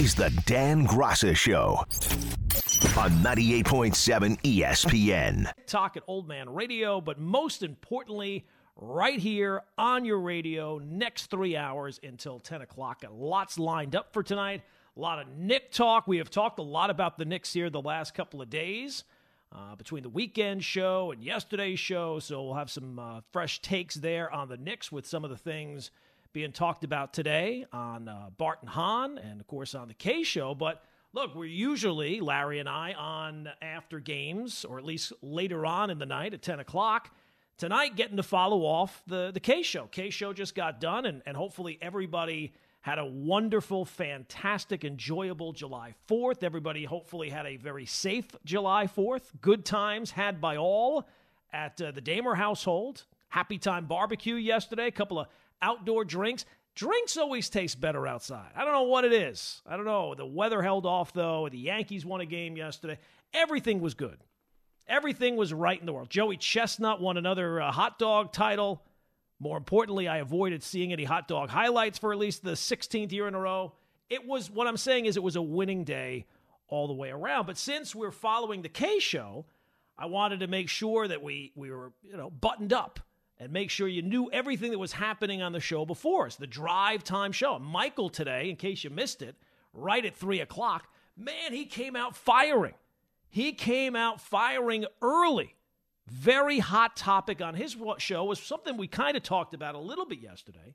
is the Dan Graca Show on 98.7 ESPN. Talk at Old Man Radio, but most importantly, right here on your radio, next three hours until 10 o'clock. Got lots lined up for tonight. A lot of Knick talk. We have talked a lot about the Knicks here the last couple of days. Uh, between the weekend show and yesterday's show. So we'll have some uh, fresh takes there on the Knicks with some of the things being talked about today on uh, Bart and Hahn and, of course, on the K Show. But look, we're usually, Larry and I, on after games, or at least later on in the night at 10 o'clock. Tonight, getting to follow off the, the K Show. K Show just got done, and, and hopefully everybody had a wonderful, fantastic, enjoyable July 4th. Everybody hopefully had a very safe July 4th. Good times had by all at uh, the Damer household. Happy Time Barbecue yesterday. A couple of outdoor drinks. Drinks always taste better outside. I don't know what it is. I don't know. The weather held off, though. The Yankees won a game yesterday. Everything was good. Everything was right in the world. Joey Chestnut won another uh, hot dog title. More importantly, I avoided seeing any hot dog highlights for at least the 16th year in a row. It was, what I'm saying is, it was a winning day all the way around. But since we're following the K show, I wanted to make sure that we, we were, you know, buttoned up and make sure you knew everything that was happening on the show before us, the drive time show. Michael today, in case you missed it, right at 3 o'clock, man, he came out firing. He came out firing early. Very hot topic on his show was something we kind of talked about a little bit yesterday,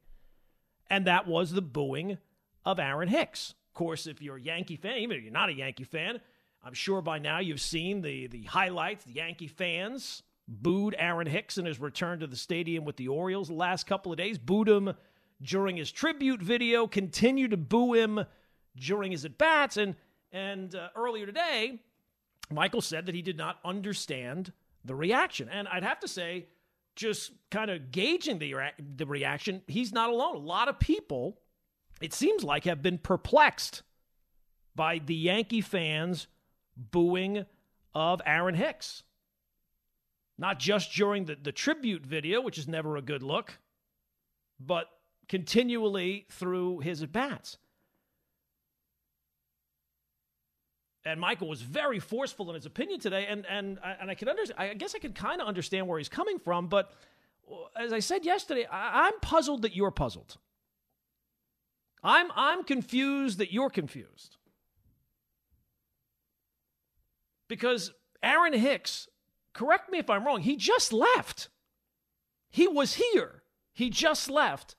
and that was the booing of Aaron Hicks. Of course, if you're a Yankee fan, even if you're not a Yankee fan, I'm sure by now you've seen the, the highlights, the Yankee fans booed Aaron Hicks in his return to the stadium with the Orioles the last couple of days, booed him during his tribute video, continued to boo him during his at bats. And, and uh, earlier today, Michael said that he did not understand the reaction. And I'd have to say, just kind of gauging the, the reaction, he's not alone. A lot of people, it seems like, have been perplexed by the Yankee fans booing of Aaron Hicks not just during the, the tribute video, which is never a good look, but continually through his at bats. And Michael was very forceful in his opinion today, and and and I can understand. I guess I can kind of understand where he's coming from, but as I said yesterday, I, I'm puzzled that you're puzzled. I'm I'm confused that you're confused because Aaron Hicks correct me if I'm wrong, he just left. He was here. He just left.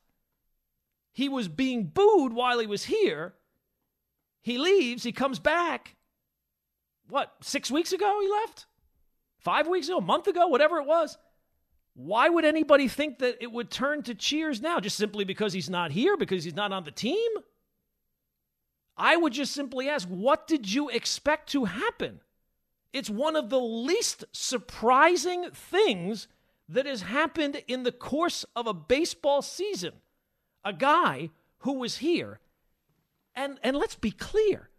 He was being booed while he was here. He leaves, he comes back. What, six weeks ago he left? Five weeks ago, a month ago, whatever it was. Why would anybody think that it would turn to cheers now? Just simply because he's not here, because he's not on the team? I would just simply ask, what did you expect to happen? It's one of the least surprising things that has happened in the course of a baseball season. A guy who was here, and, and let's be clear,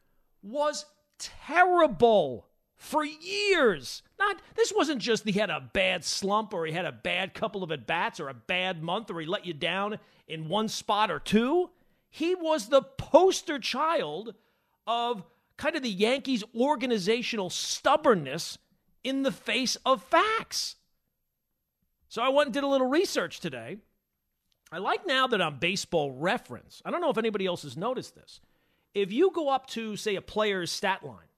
was terrible for years. Not this wasn't just he had a bad slump or he had a bad couple of at bats or a bad month or he let you down in one spot or two. He was the poster child of kind of the Yankees' organizational stubbornness in the face of facts. So I went and did a little research today. I like now that on baseball reference, I don't know if anybody else has noticed this. If you go up to, say, a player's stat line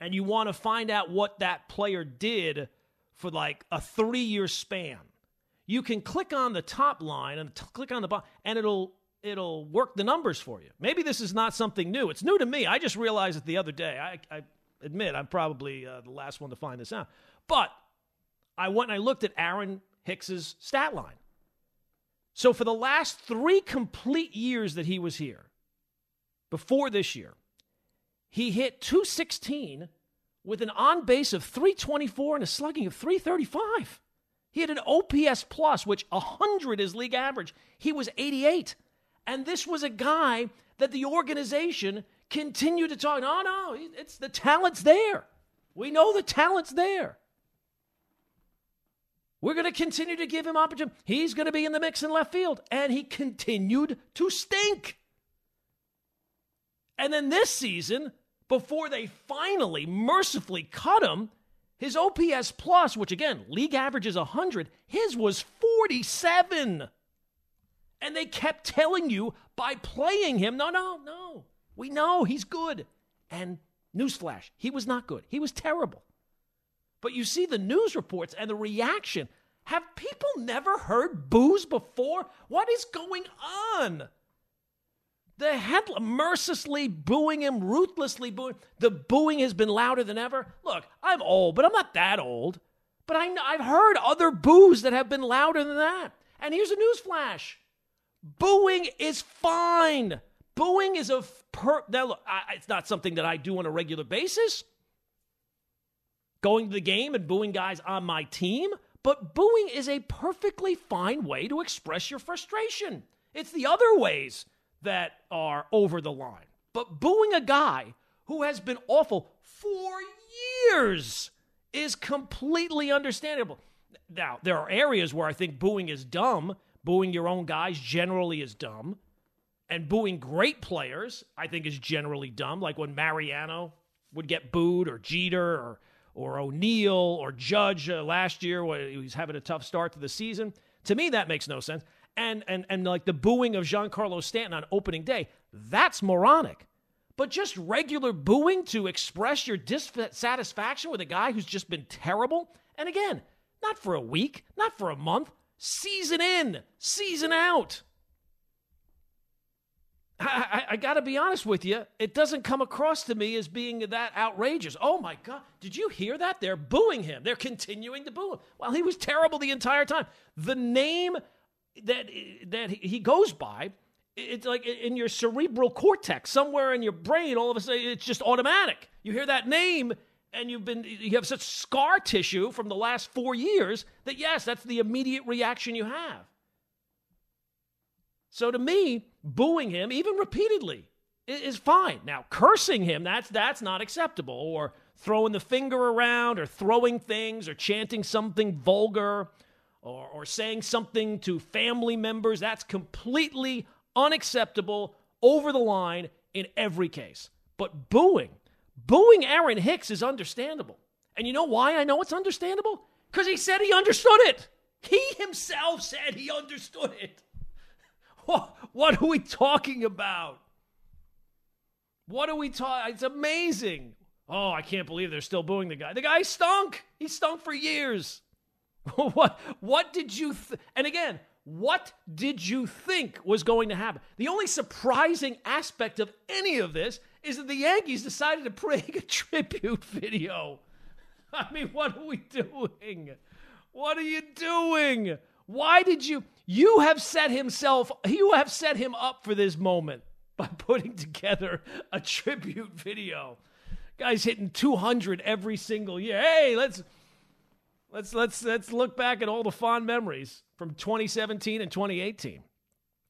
and you want to find out what that player did for like a three year span, you can click on the top line and t- click on the bottom, and it'll it'll work the numbers for you. Maybe this is not something new. It's new to me. I just realized it the other day. I, I admit I'm probably uh, the last one to find this out. But I went and I looked at Aaron Hicks's stat line. So for the last three complete years that he was here, before this year, he hit 216 with an on base of 324 and a slugging of 335. He had an OPS plus, which 100 is league average. He was 88. And this was a guy that the organization continued to talk. No, no, it's the talent's there. We know the talent's there. We're going to continue to give him opportunity. He's going to be in the mix in left field. And he continued to stink. And then this season, before they finally mercifully cut him, his OPS plus, which again, league average is 100, his was 47. And they kept telling you by playing him, no, no, no. We know he's good. And newsflash, he was not good. He was terrible. But you see the news reports and the reaction. Have people never heard boos before? What is going on? The headline mercilessly booing him, ruthlessly booing. The booing has been louder than ever. Look, I'm old, but I'm not that old. But I, I've heard other boos that have been louder than that. And here's a news flash: booing is fine. Booing is a per. Now, look, I, it's not something that I do on a regular basis. Going to the game and booing guys on my team, but booing is a perfectly fine way to express your frustration. It's the other ways that are over the line. But booing a guy who has been awful for years is completely understandable. Now, there are areas where I think booing is dumb. Booing your own guys generally is dumb. And booing great players, I think, is generally dumb. Like when Mariano would get booed, or Jeter, or or O'Neill, or Judge uh, last year when he was having a tough start to the season. To me, that makes no sense and and and like the booing of Giancarlo Stanton on opening day, that's moronic. But just regular booing to express your dissatisfaction with a guy who's just been terrible, and again, not for a week, not for a month, season in, season out. I, I, I got to be honest with you. It doesn't come across to me as being that outrageous. Oh my God. Did you hear that? They're booing him. They're continuing to boo him. Well, he was terrible the entire time. The name that that he goes by it's like in your cerebral cortex somewhere in your brain all of a sudden it's just automatic you hear that name and you've been you have such scar tissue from the last 4 years that yes that's the immediate reaction you have so to me booing him even repeatedly is fine now cursing him that's that's not acceptable or throwing the finger around or throwing things or chanting something vulgar or, or saying something to family members. That's completely unacceptable, over the line in every case. But booing, booing Aaron Hicks is understandable. And you know why I know it's understandable? Because he said he understood it. He himself said he understood it. What, what are we talking about? What are we talking? It's amazing. Oh, I can't believe they're still booing the guy. The guy stunk. He stunk for years. what what did you th- and again what did you think was going to happen the only surprising aspect of any of this is that the yankees decided to make a tribute video. I mean what are we doing? What are you doing? Why did you you have set himself you have set him up for this moment by putting together a tribute video. Guys hitting 200 every single year. Hey let's Let's let's let's look back at all the fond memories from 2017 and 2018.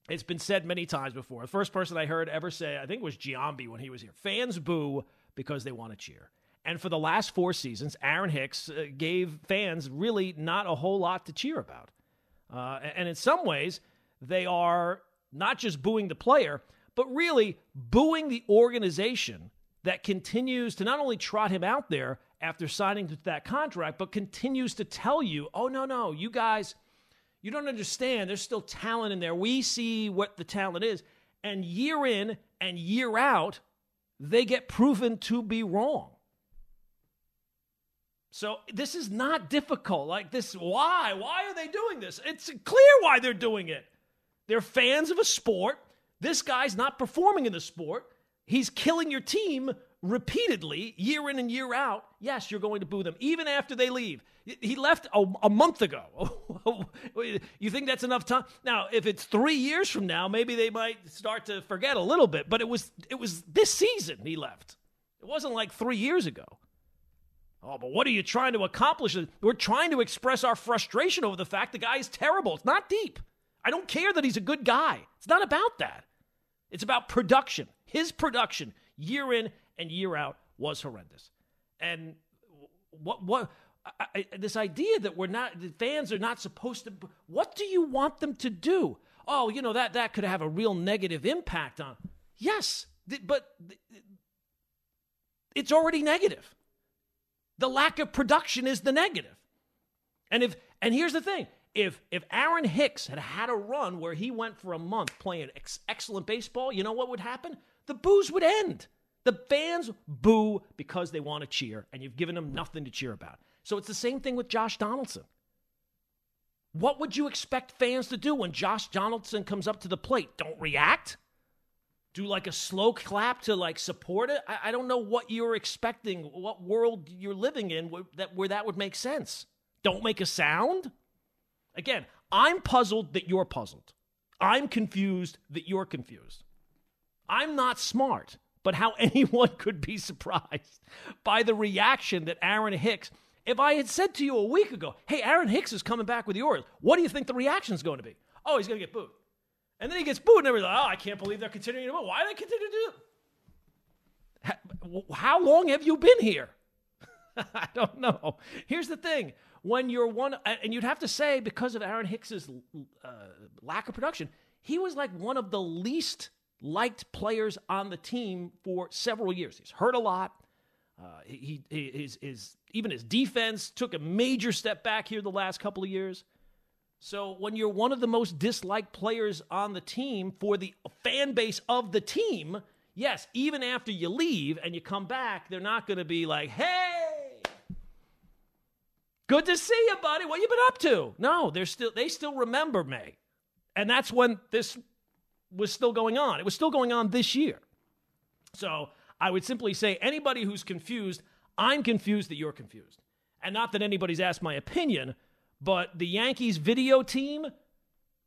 It's been said many times before. The first person I heard ever say, I think, was Giambi when he was here. Fans boo because they want to cheer. And for the last four seasons, Aaron Hicks uh, gave fans really not a whole lot to cheer about. Uh, and in some ways, they are not just booing the player, but really booing the organization that continues to not only trot him out there, after signing that contract, but continues to tell you, oh, no, no, you guys, you don't understand. There's still talent in there. We see what the talent is. And year in and year out, they get proven to be wrong. So this is not difficult. Like this, why? Why are they doing this? It's clear why they're doing it. They're fans of a sport. This guy's not performing in the sport. He's killing your team repeatedly, year in and year out, yes, you're going to boo them, even after they leave. He left a, a, month ago. you think that's enough time? Now, if it's three years from now, maybe they might start to forget a little bit. But it was it was this season he left. It wasn't like three years ago. Oh, but what are you trying to accomplish? We're trying to express our frustration over the fact the guy is terrible. It's not deep. I don't care that he's a good guy. It's not about that. It's about production. His production, year in and year out, was horrendous. And what what I, I, this idea that we're not the fans are not supposed to. What do you want them to do? Oh, you know that that could have a real negative impact on. Yes, but it's already negative. The lack of production is the negative. And if and here's the thing, if if Aaron Hicks had had a run where he went for a month playing ex- excellent baseball, you know what would happen? The boos would end. The fans boo because they want to cheer, and you've given them nothing to cheer about. So it's the same thing with Josh Donaldson. What would you expect fans to do when Josh Donaldson comes up to the plate? Don't react? do like a slow clap to like support it. I, I don't know what you're expecting, what world you're living in that where that would make sense. Don't make a sound. Again, I'm puzzled that you're puzzled. I'm confused that you're confused. I'm not smart, but how anyone could be surprised by the reaction that Aaron Hicks. If I had said to you a week ago, "Hey, Aaron Hicks is coming back with the Orioles," what do you think the reaction is going to be? Oh, he's going to get booed. And then he gets booed, and everybody's like, oh, I can't believe they're continuing to boo. Why do they continue to do How long have you been here? I don't know. Here's the thing. When you're one, and you'd have to say, because of Aaron Hicks's uh, lack of production, he was like one of the least liked players on the team for several years. He's hurt a lot. Uh, he, he his, his, even his defense took a major step back here the last couple of years. So when you're one of the most disliked players on the team for the fan base of the team, yes, even after you leave and you come back, they're not going to be like, "Hey, good to see you, buddy. What you been up to?" No, they're still they still remember me. And that's when this was still going on. It was still going on this year. So, I would simply say anybody who's confused, I'm confused that you're confused. And not that anybody's asked my opinion, but the Yankees video team,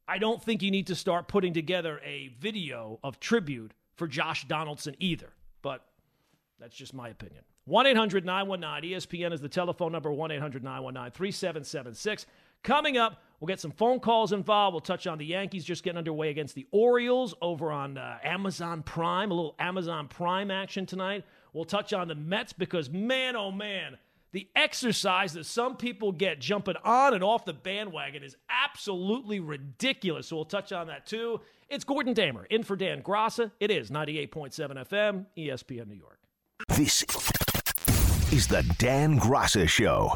I don't think you need to start putting together a video of tribute for Josh Donaldson either. But that's just my opinion. 1 800 919 ESPN is the telephone number 1 800 919 3776. Coming up, we'll get some phone calls involved. We'll touch on the Yankees just getting underway against the Orioles over on uh, Amazon Prime, a little Amazon Prime action tonight. We'll touch on the Mets because, man, oh man, the exercise that some people get jumping on and off the bandwagon is absolutely ridiculous. So we'll touch on that too. It's Gordon Damer in for Dan Graca. It is 98.7 FM, ESPN New York. This is the Dan Graca Show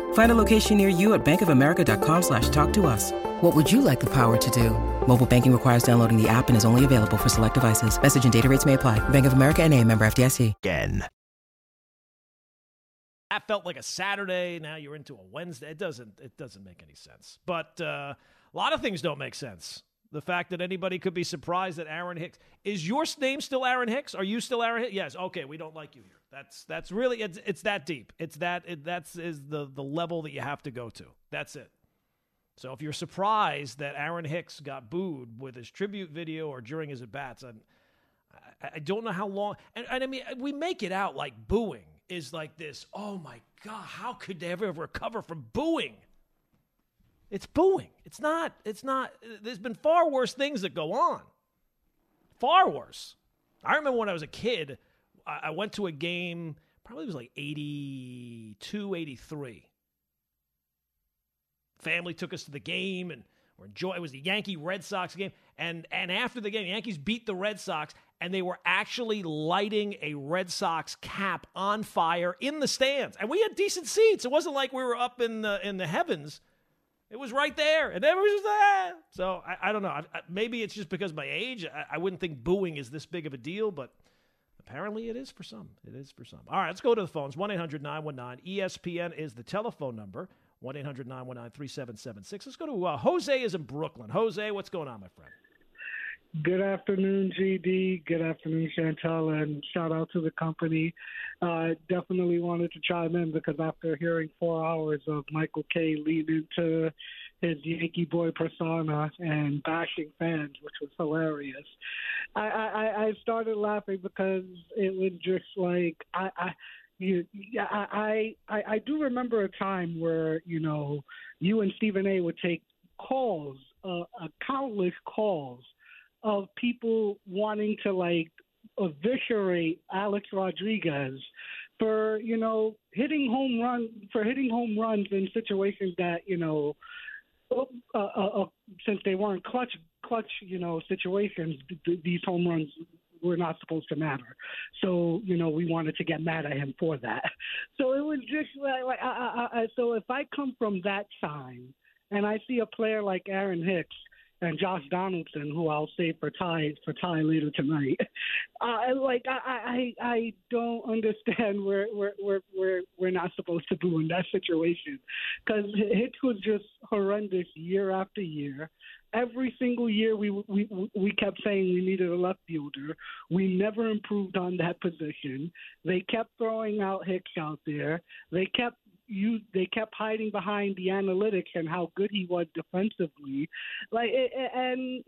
Find a location near you at bankofamerica.com slash talk to us. What would you like the power to do? Mobile banking requires downloading the app and is only available for select devices. Message and data rates may apply. Bank of America and a member FDIC. Again. That felt like a Saturday. Now you're into a Wednesday. It doesn't. It doesn't make any sense. But uh, a lot of things don't make sense. The fact that anybody could be surprised that Aaron Hicks is your name still Aaron Hicks? Are you still Aaron Hicks? Yes. Okay. We don't like you here. That's that's really it's it's that deep. It's that it, that's is the the level that you have to go to. That's it. So if you're surprised that Aaron Hicks got booed with his tribute video or during his at bats, I, I don't know how long. And, and I mean, we make it out like booing is like this. Oh my God, how could they ever recover from booing? It's booing. It's not. It's not. There's been far worse things that go on. Far worse. I remember when I was a kid, I, went to a game. Probably was like 82, 83 family took us to the game and we're enjoying it was the Yankee Red Sox game. And and after the game the Yankees beat the Red Sox and they were actually lighting a Red Sox cap on fire in the stands. And we had decent seats. It wasn't like we were up in the in the heavens. It was right there. And everybody was there ah. so I, I don't know. I, I, maybe it's just because my age. I wouldn't think booing is this big of a deal but Apparently, it is for some. It is for some. All right, let's go to the phones. 1 800 919 ESPN is the telephone number. 1 800 919 3776. Let's go to uh, Jose is in Brooklyn. Jose, what's going on, my friend? Good afternoon, GD. Good afternoon, Chantel, and shout out to the company. Uh, definitely wanted to chime in because after hearing four hours of Michael Kay lead into his Yankee boy persona and bashing fans, which was hilarious, I, I, I started laughing because it was just like I, I you, I, I, I do remember a time where you know you and Stephen A. would take calls, uh, uh, countless calls of people wanting to like eviscerate Alex Rodriguez for you know hitting home run for hitting home runs in situations that you know uh, uh, uh, since they weren't clutch clutch you know situations th- these home runs were not supposed to matter. So you know we wanted to get mad at him for that. So it was just like, like I, I, I, so if I come from that side and I see a player like Aaron Hicks and Josh Donaldson, who I'll save for Ty for Ty later tonight. Uh, like I, I I don't understand where where where we're we're not supposed to boo in that situation because Hicks was just horrendous year after year every single year we we we kept saying we needed a left fielder. We never improved on that position. They kept throwing out Hicks out there. They kept you they kept hiding behind the analytics and how good he was defensively. Like and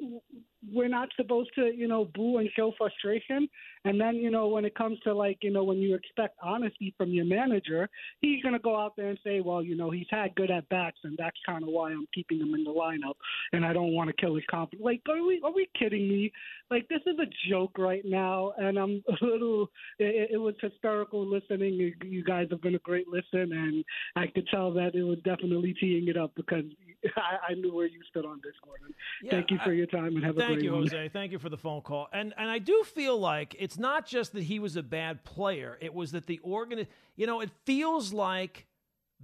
we're not supposed to you know boo and show frustration. And then you know when it comes to like you know when you expect honesty from your manager he's going to go out there and say well you know he's had good at bats and that's kind of why I'm keeping him in the lineup and I don't want to kill his confidence. Like are we are we kidding me? Like this is a joke right now and I'm a little it, it was hysterical listening. You, you guys have been a great listen and I could tell that it was definitely teeing it up because I, I knew where you stood on this, Gordon. Yeah, thank you for I, your time and have a great Thank you, one. Jose. Thank you for the phone call. And and I do feel like it's not just that he was a bad player; it was that the organ. You know, it feels like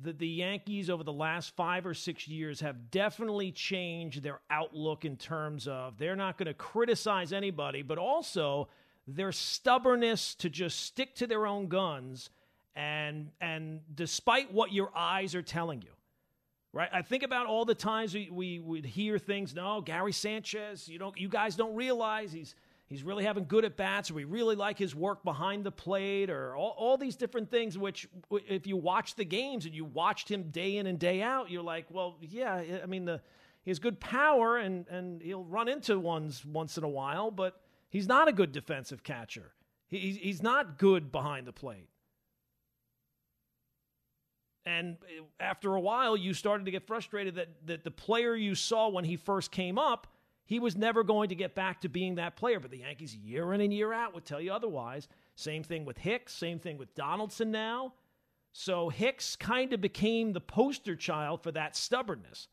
the the Yankees over the last five or six years have definitely changed their outlook in terms of they're not going to criticize anybody, but also their stubbornness to just stick to their own guns and and despite what your eyes are telling you right? I think about all the times we, we would hear things no gary sanchez you don't you guys don't realize he's he's really having good at bats or we really like his work behind the plate or all, all these different things which if you watch the games and you watched him day in and day out you're like well yeah i mean the he has good power and and he'll run into ones once in a while but he's not a good defensive catcher. He, he's not good behind the plate and uh, after a while, you started to get frustrated that, that the player you saw when he first came up, he was never going to get back to being that player. But the Yankees, year in and year out, would tell you otherwise. Same thing with Hicks, same thing with Donaldson now. So Hicks kind of became the poster child for that stubbornness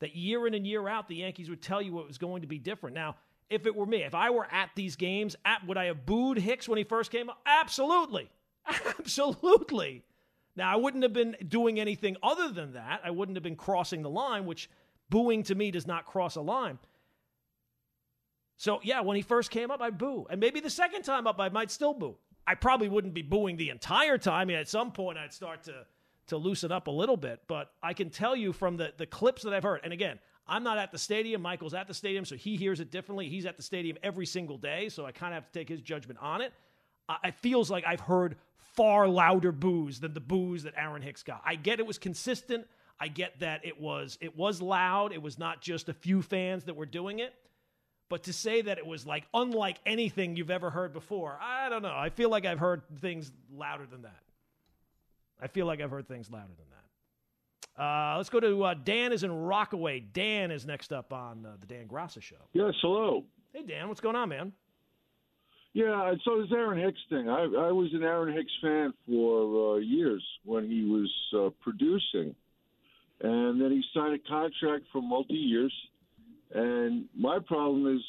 that year in and year out, the Yankees would tell you what was going to be different. Now, if it were me, if I were at these games, at, would I have booed Hicks when he first came up? Absolutely. Absolutely. Now, I wouldn't have been doing anything other than that. I wouldn't have been crossing the line, which booing to me does not cross a line. So, yeah, when he first came up, I'd boo. And maybe the second time up, I might still boo. I probably wouldn't be booing the entire time. I mean, at some point, I'd start to, to loosen up a little bit. But I can tell you from the, the clips that I've heard, and again, I'm not at the stadium. Michael's at the stadium, so he hears it differently. He's at the stadium every single day, so I kind of have to take his judgment on it. It feels like I've heard far louder boos than the boos that Aaron Hicks got. I get it was consistent. I get that it was it was loud. It was not just a few fans that were doing it. But to say that it was like unlike anything you've ever heard before, I don't know. I feel like I've heard things louder than that. I feel like I've heard things louder than that. Uh, let's go to uh, Dan is in Rockaway. Dan is next up on uh, the Dan Graca show. Yes, hello. Hey Dan, what's going on, man? Yeah, so this Aaron Hicks thing. I, I was an Aaron Hicks fan for uh, years when he was uh, producing, and then he signed a contract for multi years. And my problem is,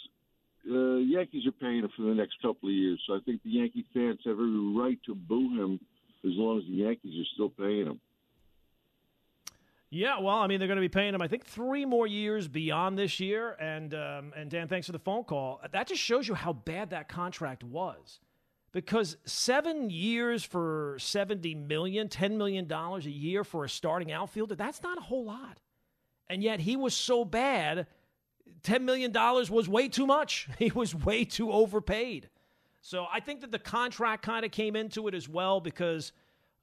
uh, Yankees are paying him for the next couple of years, so I think the Yankee fans have every right to boo him as long as the Yankees are still paying him. Yeah, well, I mean, they're going to be paying him, I think, three more years beyond this year. And um, and Dan, thanks for the phone call. That just shows you how bad that contract was, because seven years for seventy million, ten million dollars a year for a starting outfielder, that's not a whole lot. And yet he was so bad, ten million dollars was way too much. He was way too overpaid. So I think that the contract kind of came into it as well because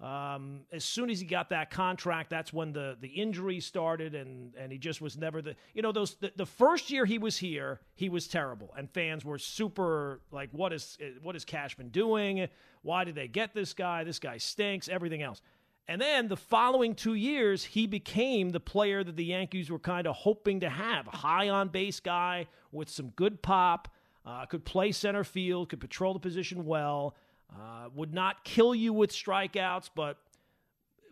um, as soon as he got that contract, that's when the the injury started, and and he just was never the you know those the, the first year he was here, he was terrible, and fans were super like, what is what is Cashman doing? Why did they get this guy? This guy stinks. Everything else. And then the following two years, he became the player that the Yankees were kind of hoping to have a high on base guy with some good pop, uh, could play center field, could patrol the position well. Uh, would not kill you with strikeouts, but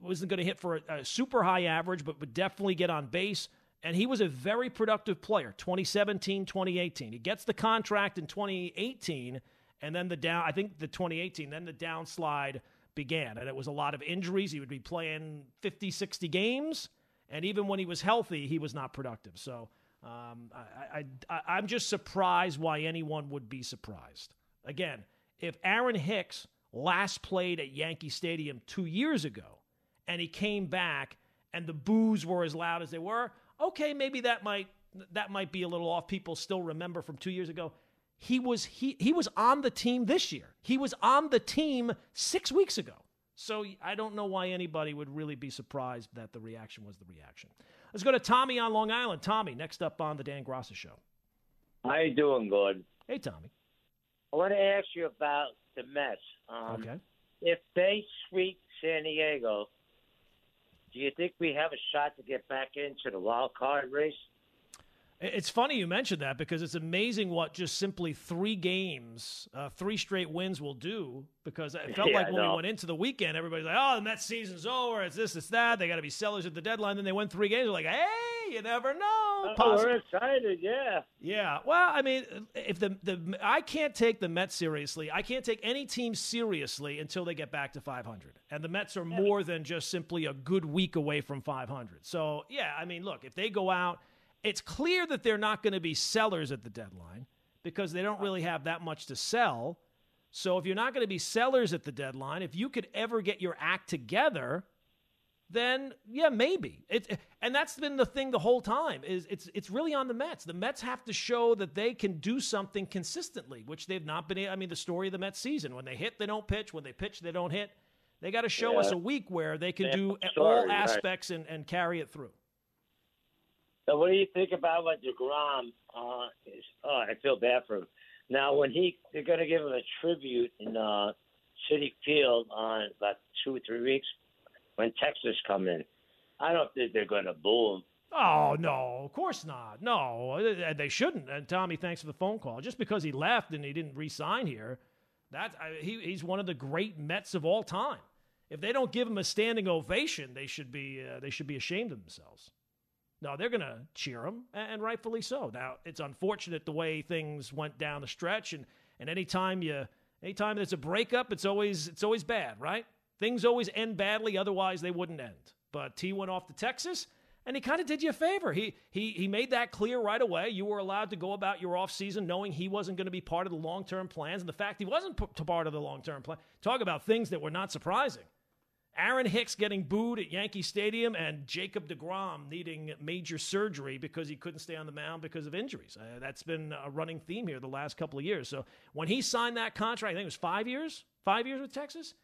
wasn't going to hit for a, a, super high average, but would definitely get on base. And he was a very productive player 2017, 2018. He gets the contract in 2018, and then the down, I think the 2018, then the downslide began. And it was a lot of injuries. He would be playing 50, 60 games. And even when he was healthy, he was not productive. So um, I, I, I, I'm just surprised why anyone would be surprised. Again, if Aaron Hicks last played at Yankee Stadium two years ago and he came back and the boos were as loud as they were, okay, maybe that might that might be a little off. People still remember from two years ago. He was he he was on the team this year. He was on the team six weeks ago. So I don't know why anybody would really be surprised that the reaction was the reaction. Let's go to Tommy on Long Island. Tommy, next up on the Dan Graca show. How you doing, Gordon? Hey, Tommy. I want to ask you about the Mets. Um, okay. If they sweep San Diego, do you think we have a shot to get back into the wild card race? It's funny you mentioned that because it's amazing what just simply three games, uh, three straight wins will do. Because it felt Yeah, like when we went into the weekend, everybody's like, "Oh, the Mets season's over. It's this, it's that. They got to be sellers at the deadline." Then they win three games. They're like, "Hey, you never know." Oh, we're excited, yeah. Yeah. Well, I mean, if the the I can't take the Mets seriously. I can't take any team seriously until they get back to 500. And the Mets are more than just simply a good week away from 500. So, yeah, I mean, look, if they go out, it's clear that they're not going to be sellers at the deadline because they don't really have that much to sell. So, if you're not going to be sellers at the deadline, if you could ever get your act together, then yeah, maybe. It, and that's been the thing the whole time. Is it's it's really on the Mets. The Mets have to show that they can do something consistently, which they've not been. I mean, the story of the Mets season: when they hit, they don't pitch. When they pitch, they don't hit. They got to show Yeah. us a week where they can Yeah, do all right. aspects and, and carry it through. So what do you think about what Degrom? Uh, is, oh, I feel bad for him. Now, when he they're going to give him a tribute in uh, Citi Field on about two or three weeks when Texas come in. I don't think they're going to boo him. Oh no, of course not. No, they shouldn't. And Tommy, thanks for the phone call. Just because he left and he didn't re-sign here, that I, he, he's one of the great Mets of all time. If they don't give him a standing ovation, they should be uh, they should be ashamed of themselves. No, they're going to cheer him, and rightfully so. Now, it's unfortunate the way things went down the stretch, and and anytime you anytime there's a breakup, it's always it's always bad, right? Things always end badly, otherwise they wouldn't end. But T went off to Texas, and he kind of did you a favor. He he he made that clear right away. You were allowed to go about your offseason knowing he wasn't going to be part of the long term plans, and the fact he wasn't p- part of the long term plan. Talk about things that were not surprising. Aaron Hicks getting booed at Yankee Stadium and Jacob DeGrom needing major surgery because he couldn't stay on the mound because of injuries. Uh, that's been a running theme here the last couple of years. So when he signed that contract, I think it was five years, five years with Texas.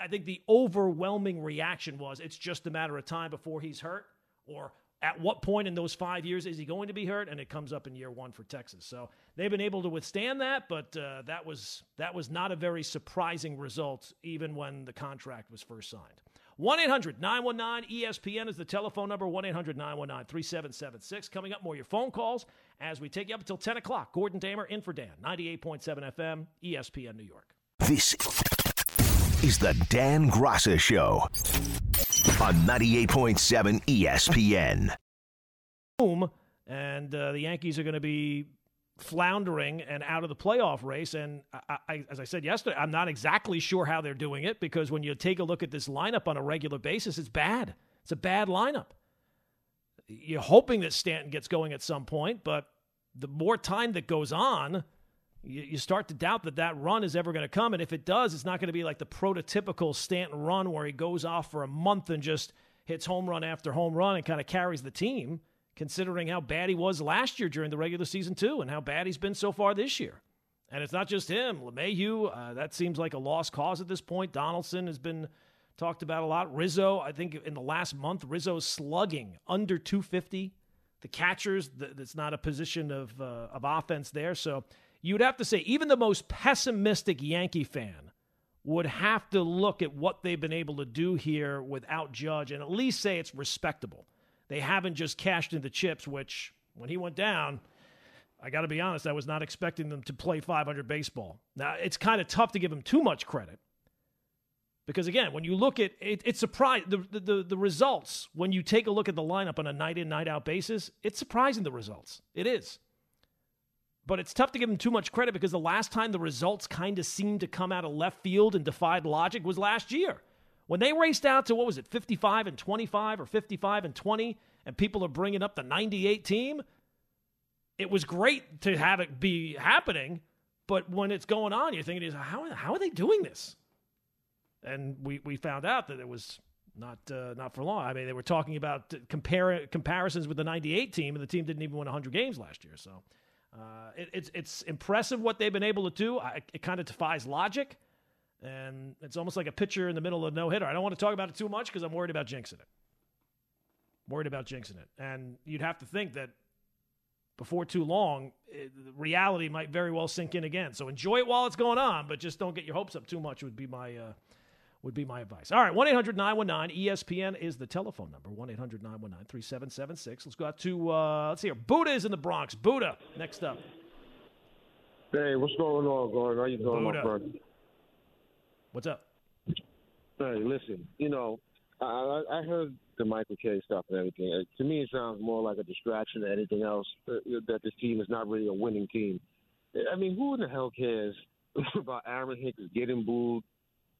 I think the overwhelming reaction was it's just a matter of time before he's hurt or at what point in those five years is he going to be hurt? And it comes up in year one for Texas. So they've been able to withstand that, but uh, that was that was not a very surprising result, even when the contract was first signed. 1 800 919 ESPN is the telephone number 1 800 919 3776. Coming up, more your phone calls as we take you up until 10 o'clock. Gordon Damer in for Dan, 98.7 FM, ESPN New York. This is the Dan Graca Show on 98.7 ESPN. Boom. And uh, the Yankees are going to be floundering and out of the playoff race. And I, I, as I said yesterday, I'm not exactly sure how they're doing it because when you take a look at this lineup on a regular basis, it's bad. It's a bad lineup. You're hoping that Stanton gets going at some point, but the more time that goes on, you, you start to doubt that that run is ever going to come. And if it does, it's not going to be like the prototypical Stanton run where he goes off for a month and just hits home run after home run and kind of carries the team, considering how bad he was last year during the regular season, too, and how bad he's been so far this year. And it's not just him. LeMahieu, uh, that seems like a lost cause at this point. Donaldson has been talked about a lot. Rizzo, I think in the last month, Rizzo's slugging under 250. The catchers, that's not a position of, uh, of offense there. So you'd have to say even the most pessimistic Yankee fan would have to look at what they've been able to do here without Judge and at least say it's respectable. They haven't just cashed in the chips, which when he went down, I got to be honest, I was not expecting them to play 500 baseball. Now, it's kind of tough to give them too much credit. Because again, when you look at it, it's surprising the, the, the results. When you take a look at the lineup on a night in, night out basis, it's surprising the results. It is. But it's tough to give them too much credit because the last time the results kind of seemed to come out of left field and defied logic was last year. When they raced out to, what was it, 55 and 25 or 55 and 20, and people are bringing up the 98 team, it was great to have it be happening. But when it's going on, you're thinking, how, how are they doing this? And we, we found out that it was not uh, not for long. I mean, they were talking about compare, comparisons with the 98 team, and the team didn't even win 100 games last year. So uh, it, it's it's impressive what they've been able to do. I, it kind of defies logic, and it's almost like a pitcher in the middle of no hitter. I don't want to talk about it too much because I'm worried about jinxing it. Worried about jinxing it, and you'd have to think that before too long, it, reality might very well sink in again. So enjoy it while it's going on, but just don't get your hopes up too much. Would be my uh, would be my advice. All right, 1 800 919 ESPN is the telephone number 1 800 919 3776. Let's go out to, uh, let's see here. Buddha is in the Bronx. Buddha, next up. Hey, what's going on, Gordon? How are you doing, Buddha. my friend? What's up? Hey, listen, you know, I, I heard the Michael Kay stuff and everything. Uh, to me, it sounds more like a distraction than anything else, uh, that this team is not really a winning team. I mean, who in the hell cares about Aaron Hicks getting booed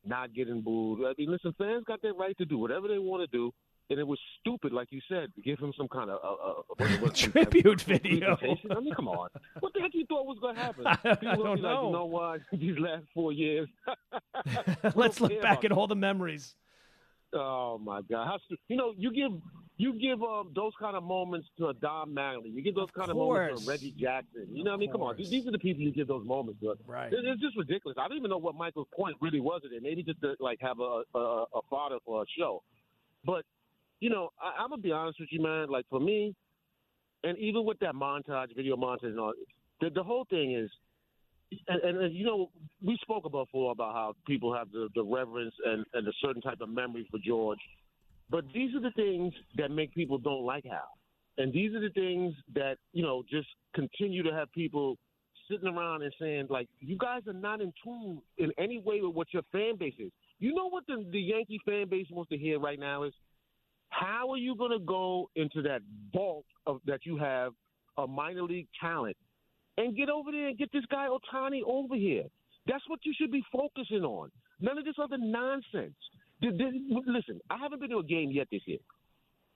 not getting booed. I mean, listen, fans got their right to do whatever they want to do. And it was stupid, like you said, to give him some kind of uh, uh, what, what, tribute video. I mean, come on. What the heck you thought was going to happen? I, I People don't know. Like, you know what? These last four years. Let's look back at all the memories. Oh my God! How, you know, you give you give um, those kind of moments to a Don Mattingly. You give those kind of moments course. to Reggie Jackson. You know what I mean? Come on, course. these are the people you give those moments to. Right. It- It's just ridiculous. I don't even know what Michael's point really was it. Maybe just to like have a a, a fodder for a show. But you know, I, I'm gonna be honest with you, man. Like for me, and even with that montage, video montage, and all, the, the whole thing is, and, and, and you know, we spoke about before about how people have the, the reverence and, and a certain type of memory for George. But these are the things that make people don't like Hal. And these are the things that, you know, just continue to have people sitting around and saying, like, you guys are not in tune in any way with what your fan base is. You know what the, the Yankee fan base wants to hear right now is? How are you going to go into that vault of that you have a minor league talent and get over there and get this guy Ohtani over here? That's what you should be focusing on. None of this other nonsense. Listen, I haven't been to a game yet this year.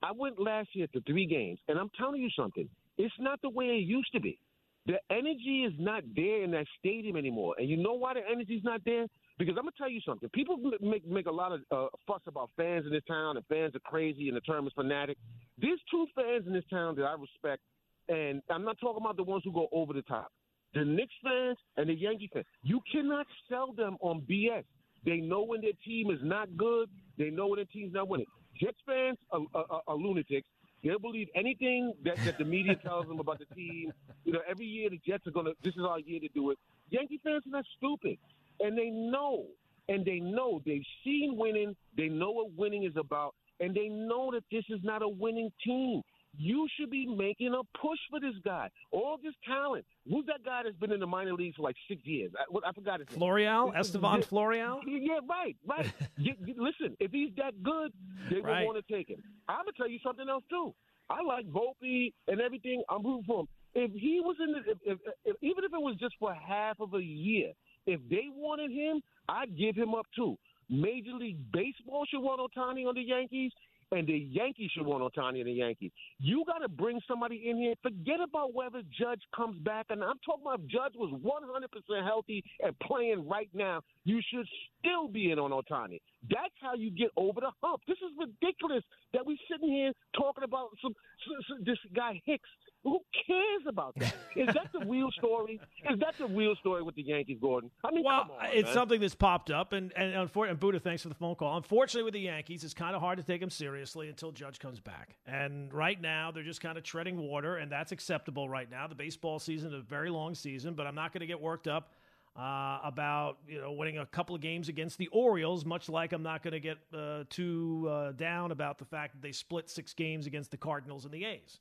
I went last year to three games, and I'm telling you something. It's not the way it used to be. The energy is not there in that stadium anymore. And you know why the energy's not there? Because I'm gonna tell you something. People make make a lot of uh, fuss about fans in this town, and fans are crazy, and the term is fanatic. There's two fans in this town that I respect, and I'm not talking about the ones who go over the top. The Knicks fans and the Yankee fans. You cannot sell them on BS. They know when their team is not good. They know when their team's not winning. Jets fans are, are, are lunatics. They'll believe anything that, that the media tells them about the team. You know, every year the Jets are going to, this is our year to do it. Yankee fans are not stupid. And they know, and they know, they've seen winning. They know what winning is about. And they know that this is not a winning team. You should be making a push for this guy. All this talent. Who's that guy that's been in the minor leagues for like six years? I, I forgot his name. Florial? Estevan Florial? Yeah, right, right. you, you, listen, if he's that good, they right. will want to take him. I'm going to tell you something else, too. I like Volpe and everything. I'm rooting for him. If he was in the, if, if, if, even if it was just for half of a year, if they wanted him, I'd give him up too. Major League Baseball should want Ohtani on the Yankees and the Yankees should want Ohtani and the Yankees. You got to bring somebody in here. Forget about whether Judge comes back. And I'm talking about if Judge was 100% healthy and playing right now, you should still be in on Ohtani. That's how you get over the hump. This is ridiculous that we're sitting here talking about some, some, some this guy Hicks who cares about that? Is that the real story? Is that the real story with the Yankees, Gordon? I mean, well, on, it's man. something that's popped up, and and, and Buddha, thanks for the phone call. Unfortunately, with the Yankees, it's kind of hard to take them seriously until Judge comes back. And right now, they're just kind of treading water, and that's acceptable right now. The baseball season is a very long season, but I'm not going to get worked up. Uh, about you know winning a couple of games against the Orioles, much like I'm not going to get uh, too uh, down about the fact that they split six games against the Cardinals and the A's.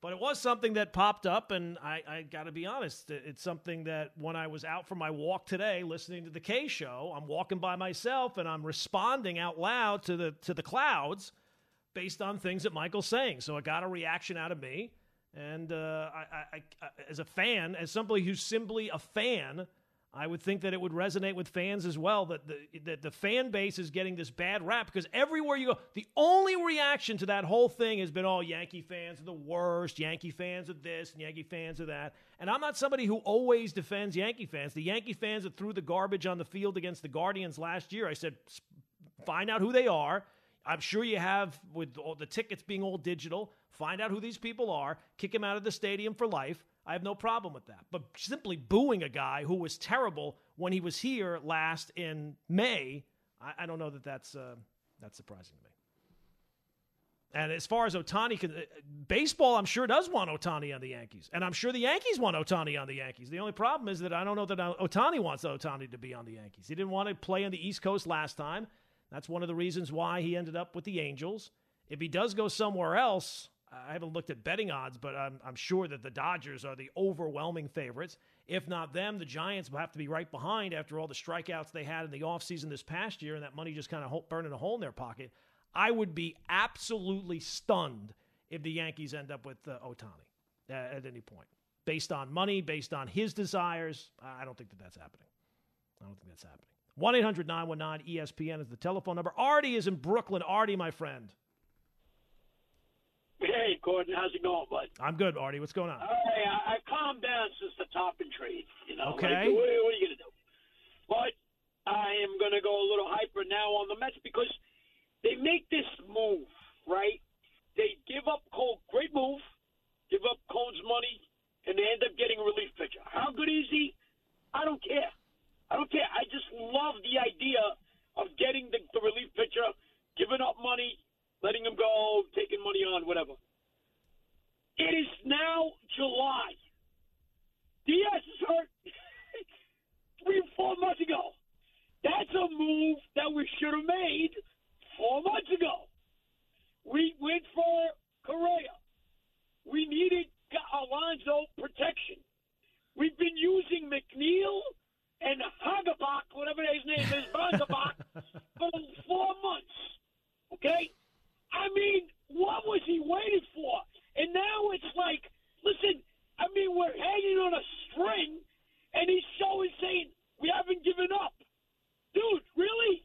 But it was something that popped up, and I, I got to be honest. It's something that when I was out for my walk today, listening to the Kay show, I'm walking by myself and I'm responding out loud to the to the clouds, based on things that Michael's saying. So it got a reaction out of me, and uh, I, I, I, as a fan, as somebody who's simply a fan I would think that it would resonate with fans as well that the, that the fan base is getting this bad rap because everywhere you go, the only reaction to that whole thing has been, oh, Yankee fans are the worst, Yankee fans are this, and Yankee fans are that. And I'm not somebody who always defends Yankee fans. The Yankee fans that threw the garbage on the field against the Guardians last year, I said, find out who they are. I'm sure you have with all the tickets being all digital. Find out who these people are, kick them out of the stadium for life I have no problem with that. But simply booing a guy who was terrible when he was here last in May, I, I don't know that that's uh, that's surprising to me. And as far as Ohtani can, baseball, I'm sure does want Ohtani on the Yankees, and I'm sure the Yankees want Ohtani on the Yankees. The only problem is that I don't know that Ohtani wants Ohtani to be on the Yankees. He didn't want to play on the East Coast last time. That's one of the reasons why he ended up with the Angels. If he does go somewhere else, I haven't looked at betting odds, but I'm, I'm, sure that the Dodgers are the overwhelming favorites. If not them, the Giants will have to be right behind after all the strikeouts they had in the offseason this past year and that money just kind of burning a hole in their pocket. I would be absolutely stunned if the Yankees end up with uh, Ohtani uh, at any point. Based on money, based on his desires, I don't think that that's happening. I don't think that's happening. 1 800 919 ESPN is the telephone number. Artie is in Brooklyn. Artie, my friend. Hey, Gordon, how's it going, bud? I'm good, Artie. What's going on? Hey, I, have calmed down since the top and trade. You know, okay. Like, what, what, are you going to do? But I am going to go a little hyper now on the Mets because they make this move, right? They give up Cole, great move, give up Cole's money, and they end up getting a relief pitcher. How good is he? I don't care. I don't care. I just love the idea of getting the, the relief pitcher, giving up money, letting him go, taking money on, whatever. It is now July. Diaz is hurt three or four months ago. That's a move that we should have made four months ago. We went for Correa. We needed Alonso protection. We've been using McNeil and Hagabach, whatever his name is, Hagabach, for four months. Okay? I mean, what was he waiting for? And now it's like, listen, I mean, we're hanging on a string, and he's so saying we haven't given up, dude. Really?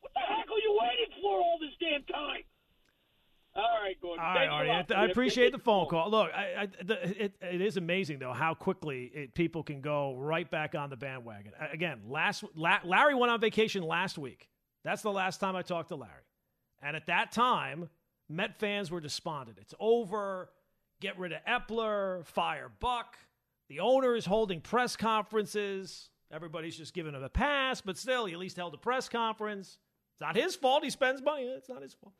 What the heck are you waiting for all this damn time? All right, Gordon. All right, all right. I, I appreciate the phone call. Look, I, I, the, it, it is amazing though how quickly it, people can go right back on the bandwagon. Again, last La, Larry went on vacation last week. That's the last time I talked to Larry and at that time, Met fans were despondent. It's over. Get rid of Eppler. Fire Buck. The owner is holding press conferences. Everybody's just giving him a pass, but still, he at least held a press conference. It's not his fault. He spends money. It's not his fault.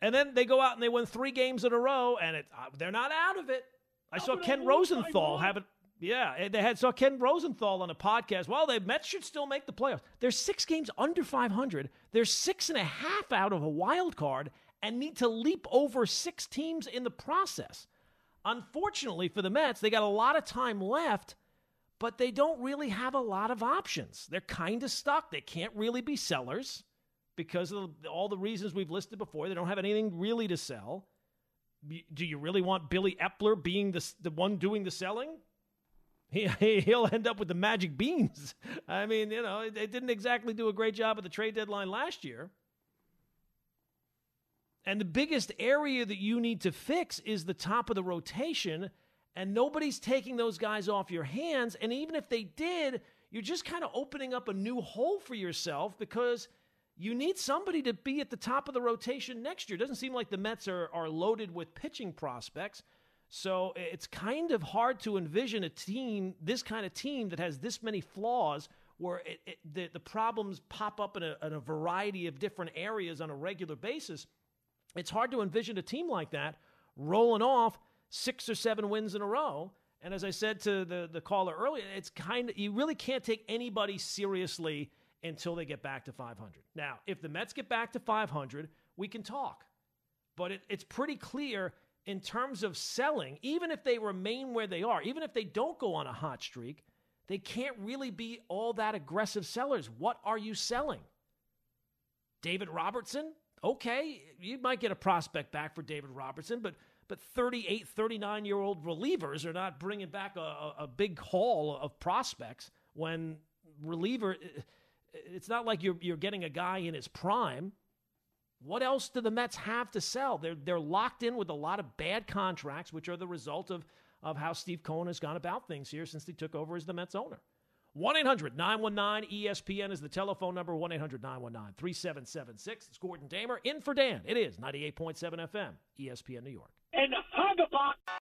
And then they go out and they win three games in a row, and it, uh, they're not out of it. I saw Ken Rosenthal have it. Yeah, they had saw Ken Rosenthal on a podcast. Well, the Mets should still make the playoffs. They're six games under 500. They're six and a half out of a wild card and need to leap over six teams in the process. Unfortunately for the Mets, they got a lot of time left, but they don't really have a lot of options. They're kind of stuck. They can't really be sellers because of all the reasons we've listed before. They don't have anything really to sell. Do you really want Billy Eppler being the, the one doing the selling? He, he'll end up with the magic beans. I mean, you know, they didn't exactly do a great job at the trade deadline last year. And the biggest area that you need to fix is the top of the rotation, and nobody's taking those guys off your hands. And even if they did, you're just kind of opening up a new hole for yourself because – you need somebody to be at the top of the rotation next year. It doesn't seem like the Mets are, are loaded with pitching prospects. So it's kind of hard to envision a team, this kind of team that has this many flaws, where it, it, the, the problems pop up in a, in a variety of different areas on a regular basis. It's hard to envision a team like that rolling off six or seven wins in a row. And as I said to the, the caller earlier, it's kind of, you really can't take anybody seriously until they get back to 500. Now, if the Mets get back to 500, we can talk. But it, it's pretty clear in terms of selling, even if they remain where they are, even if they don't go on a hot streak, they can't really be all that aggressive sellers. What are you selling? David Robertson? Okay, you might get a prospect back for David Robertson, but but 38, 39 year old relievers are not bringing back a, a big haul of prospects when reliever it's not like you're you're getting a guy in his prime. What else do the Mets have to sell? They're they're locked in with a lot of bad contracts, which are the result of of how Steve Cohen has gone about things here since he took over as the Mets owner. 1 800 919 ESPN is the telephone number 1 800 919 3776. It's Gordon Damer in for Dan. It is 98.7 FM, ESPN New York. And